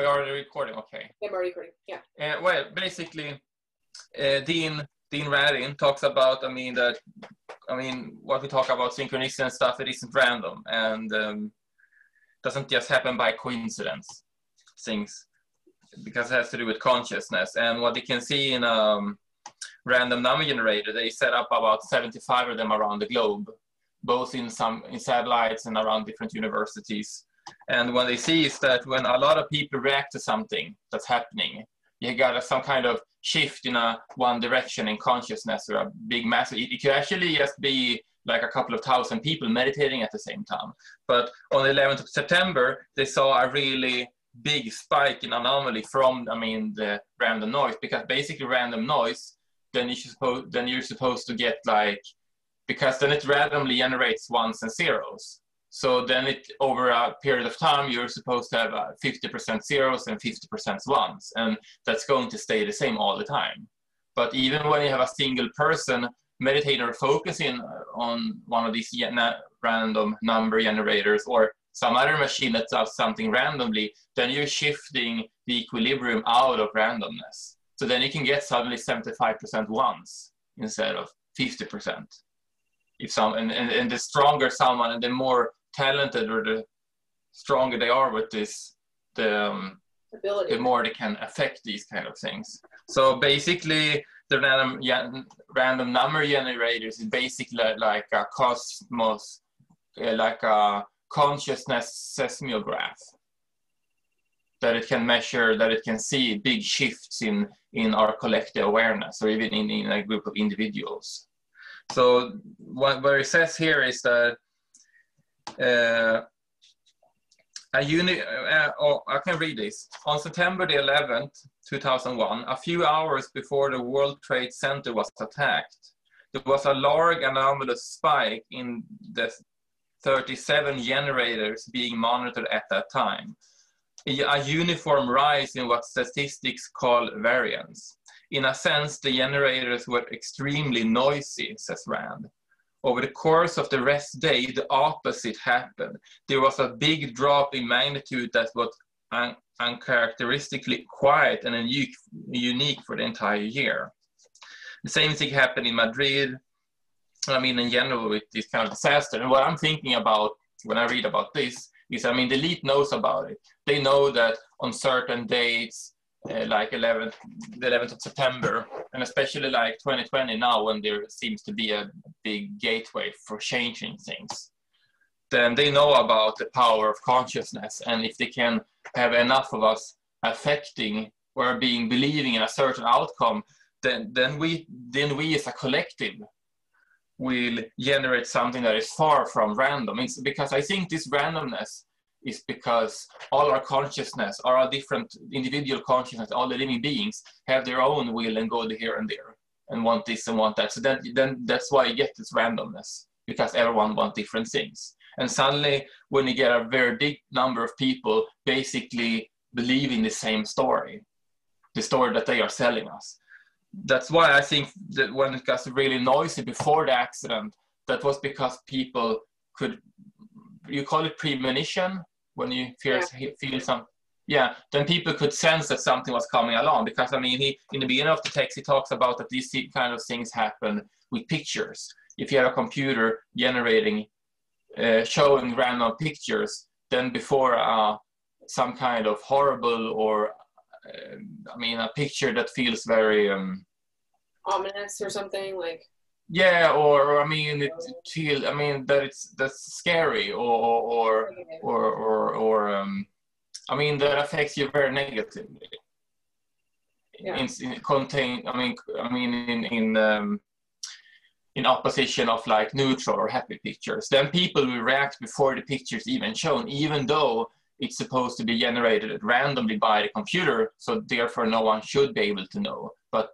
Oh, you're already recording. Okay. I'm already recording. Yeah. Uh, well, basically, uh, Dean Dean Radin talks about. I mean that. I mean what we talk about synchronicity and stuff. It isn't random and um, doesn't just happen by coincidence. Things because it has to do with consciousness and what you can see in a um, random number generator. They set up about 75 of them around the globe, both in some in satellites and around different universities and what they see is that when a lot of people react to something that's happening, you got a, some kind of shift in a one direction in consciousness or a big massive. It, it could actually just be like a couple of thousand people meditating at the same time. But on the 11th of September, they saw a really big spike in anomaly from, I mean, the random noise, because basically random noise, then you then you're supposed to get like, because then it randomly generates ones and zeros. So then it over a period of time, you're supposed to have 50% uh, zeros and 50% ones, and that's going to stay the same all the time. But even when you have a single person meditating or focusing uh, on one of these random number generators or some other machine that does something randomly, then you're shifting the equilibrium out of randomness. So then you can get suddenly 75% ones instead of 50%. If some and, and, and the stronger someone and the more talented or the stronger they are with this, the um, the more they can affect these kind of things. So basically, the random yeah, random number generators is basically like a cosmos, uh, like a consciousness seismograph that it can measure, that it can see big shifts in in our collective awareness, or even in, in a group of individuals. So what, what it says here is that a uni, uh, oh, I can read this. On September the 11th, 2001, a few hours before the World Trade Center was attacked, there was a large anomalous spike in the 37 generators being monitored at that time. A uniform rise in what statistics call variance. In a sense, the generators were extremely noisy, says Rand. Over the course of the rest day, the opposite happened. There was a big drop in magnitude that was un uncharacteristically quiet and unique, for the entire year. The same thing happened in Madrid. I mean, in general, with this kind of disaster. And what I'm thinking about when I read about this is, I mean, the elite knows about it. They know that on certain dates, uh, like 11th, the 11th of September, and especially like 2020 now when there seems to be a big gateway for changing things, then they know about the power of consciousness. And if they can have enough of us affecting or being believing in a certain outcome, then, then, we, then we as a collective will generate something that is far from random. It's because I think this randomness is because all our consciousness, all our different individual consciousness, all the living beings have their own will and go here and there and want this and want that. So then, then that's why you get this randomness because everyone wants different things. And suddenly, when you get a very big number of people basically believing the same story, the story that they are selling us, that's why I think that when it got really noisy before the accident, that was because people could, you call it premonition, when you feel, yeah. feel some yeah, then people could sense that something was coming along because I mean, he in the beginning of the text he talks about that these kind of things happen with pictures. If you have a computer generating, uh, showing random pictures, then before uh, some kind of horrible or, uh, I mean, a picture that feels very um, ominous or something like. Yeah, or, or I mean, it feel. I mean that it's that's scary, or or or or, or um, I mean that affects you very negatively. Yeah. In, in contain, I mean, I mean, in in um, in opposition of like neutral or happy pictures, then people will react before the picture's even shown, even though it's supposed to be generated randomly by the computer, so therefore no one should be able to know. But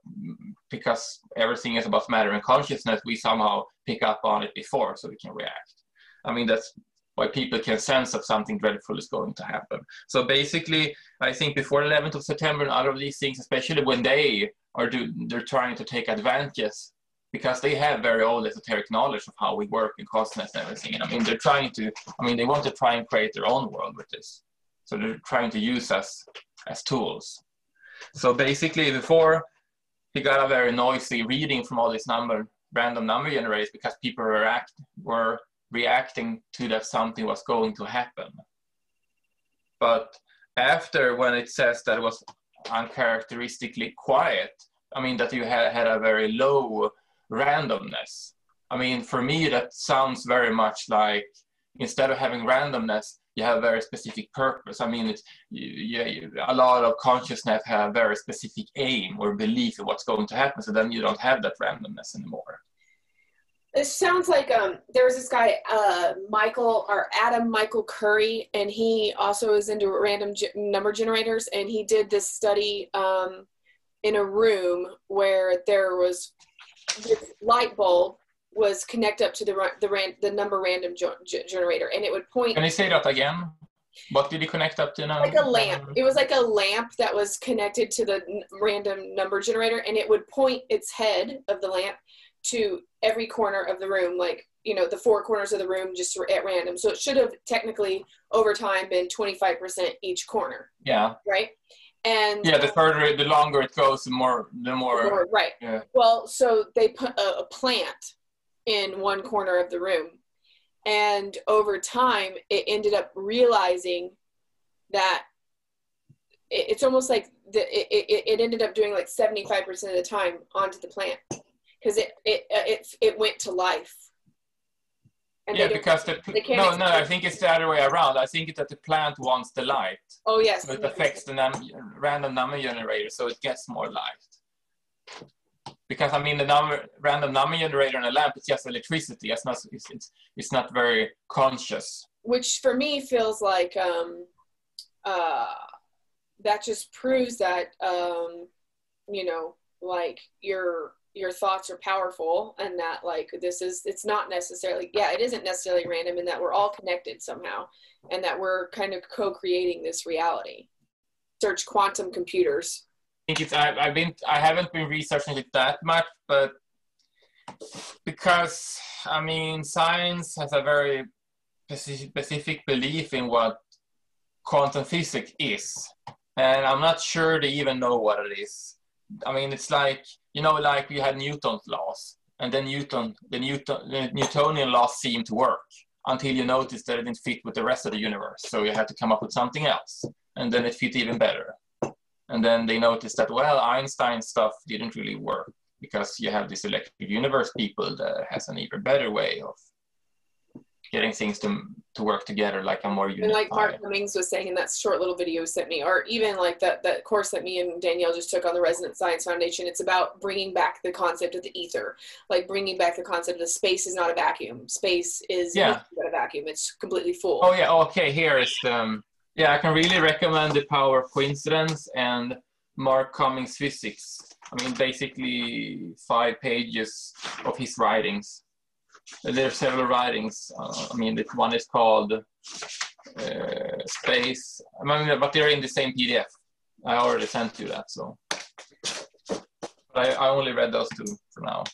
because everything is about matter and consciousness, we somehow pick up on it before so we can react. I mean, that's why people can sense that something dreadful is going to happen. So basically, I think before 11th of September and all of these things, especially when they are do, they're trying to take advantage because they have very old esoteric knowledge of how we work in consciousness and everything. And I mean, they're trying to, I mean, they want to try and create their own world with this. So they're trying to use us as tools. So basically, before he got a very noisy reading from all these number, random number generators because people were, act, were reacting to that something was going to happen. But after when it says that it was uncharacteristically quiet, I mean that you had, had a very low randomness. I mean, for me, that sounds very much like instead of having randomness, you have a very specific purpose. I mean, it's, you, you, a lot of consciousness have a very specific aim or belief in what's going to happen. So then you don't have that randomness anymore. It sounds like um, there was this guy, uh, Michael or Adam Michael Curry, and he also is into random ge- number generators. And he did this study um, in a room where there was this light bulb was connect up to the the ran, the number random generator, and it would point. Can you say that again? What did you connect up to now? Like a lamp. It was like a lamp that was connected to the random number generator, and it would point its head of the lamp to every corner of the room, like you know the four corners of the room, just at random. So it should have technically over time been twenty five percent each corner. Yeah. Right. And yeah, the further, the longer it goes, the more, the more. The more right. Yeah. Well, so they put a, a plant in one corner of the room. And over time, it ended up realizing that it's almost like the, it, it, ended up doing like 75% of the time onto the plant because it, it, it, it went to life. And yeah, because the no, no, I think it's the other way around. I think that the plant wants the light. Oh yes. So it affects the num- random number generator, so it gets more light because I mean the number random number generator in a lamp is just electricity. It's not it's, it's, it's not very conscious. Which for me feels like um, uh, that just proves that um, you know like your your thoughts are powerful and that like this is it's not necessarily yeah it isn't necessarily random and that we're all connected somehow and that we're kind of co-creating this reality search quantum computers think it's I, I've been I haven't been researching it that much, but because I mean science has a very specific belief in what quantum physics is, and I'm not sure they even know what it is. I mean, it's like you know, like we had Newton's laws, and then Newton, the Newton, the Newtonian laws seemed to work until you noticed that it didn't fit with the rest of the universe. So you had to come up with something else, and then it fit even better. And then they noticed that, well, Einstein stuff didn't really work because you have this electric universe people that has an even better way of getting things to, to work together like a more unified. And like Mark Comings was saying in that short little video sent me, or even like that, that course that me and Danielle just took on the Resonance Science Foundation, it's about bringing back the concept of the ether, like bringing back the concept that space is not a vacuum. Space is yeah. not a vacuum. It's completely full. Oh yeah. Okay. Here is the, um, yeah, I can really recommend The Power of Coincidence and Mark Comings Physics. I mean, basically five pages of his writings. There are several writings. Uh, I mean, one is called uh, Space. I mean, but they're in the same PDF. I already sent you that, so. But I, I only read those two for now.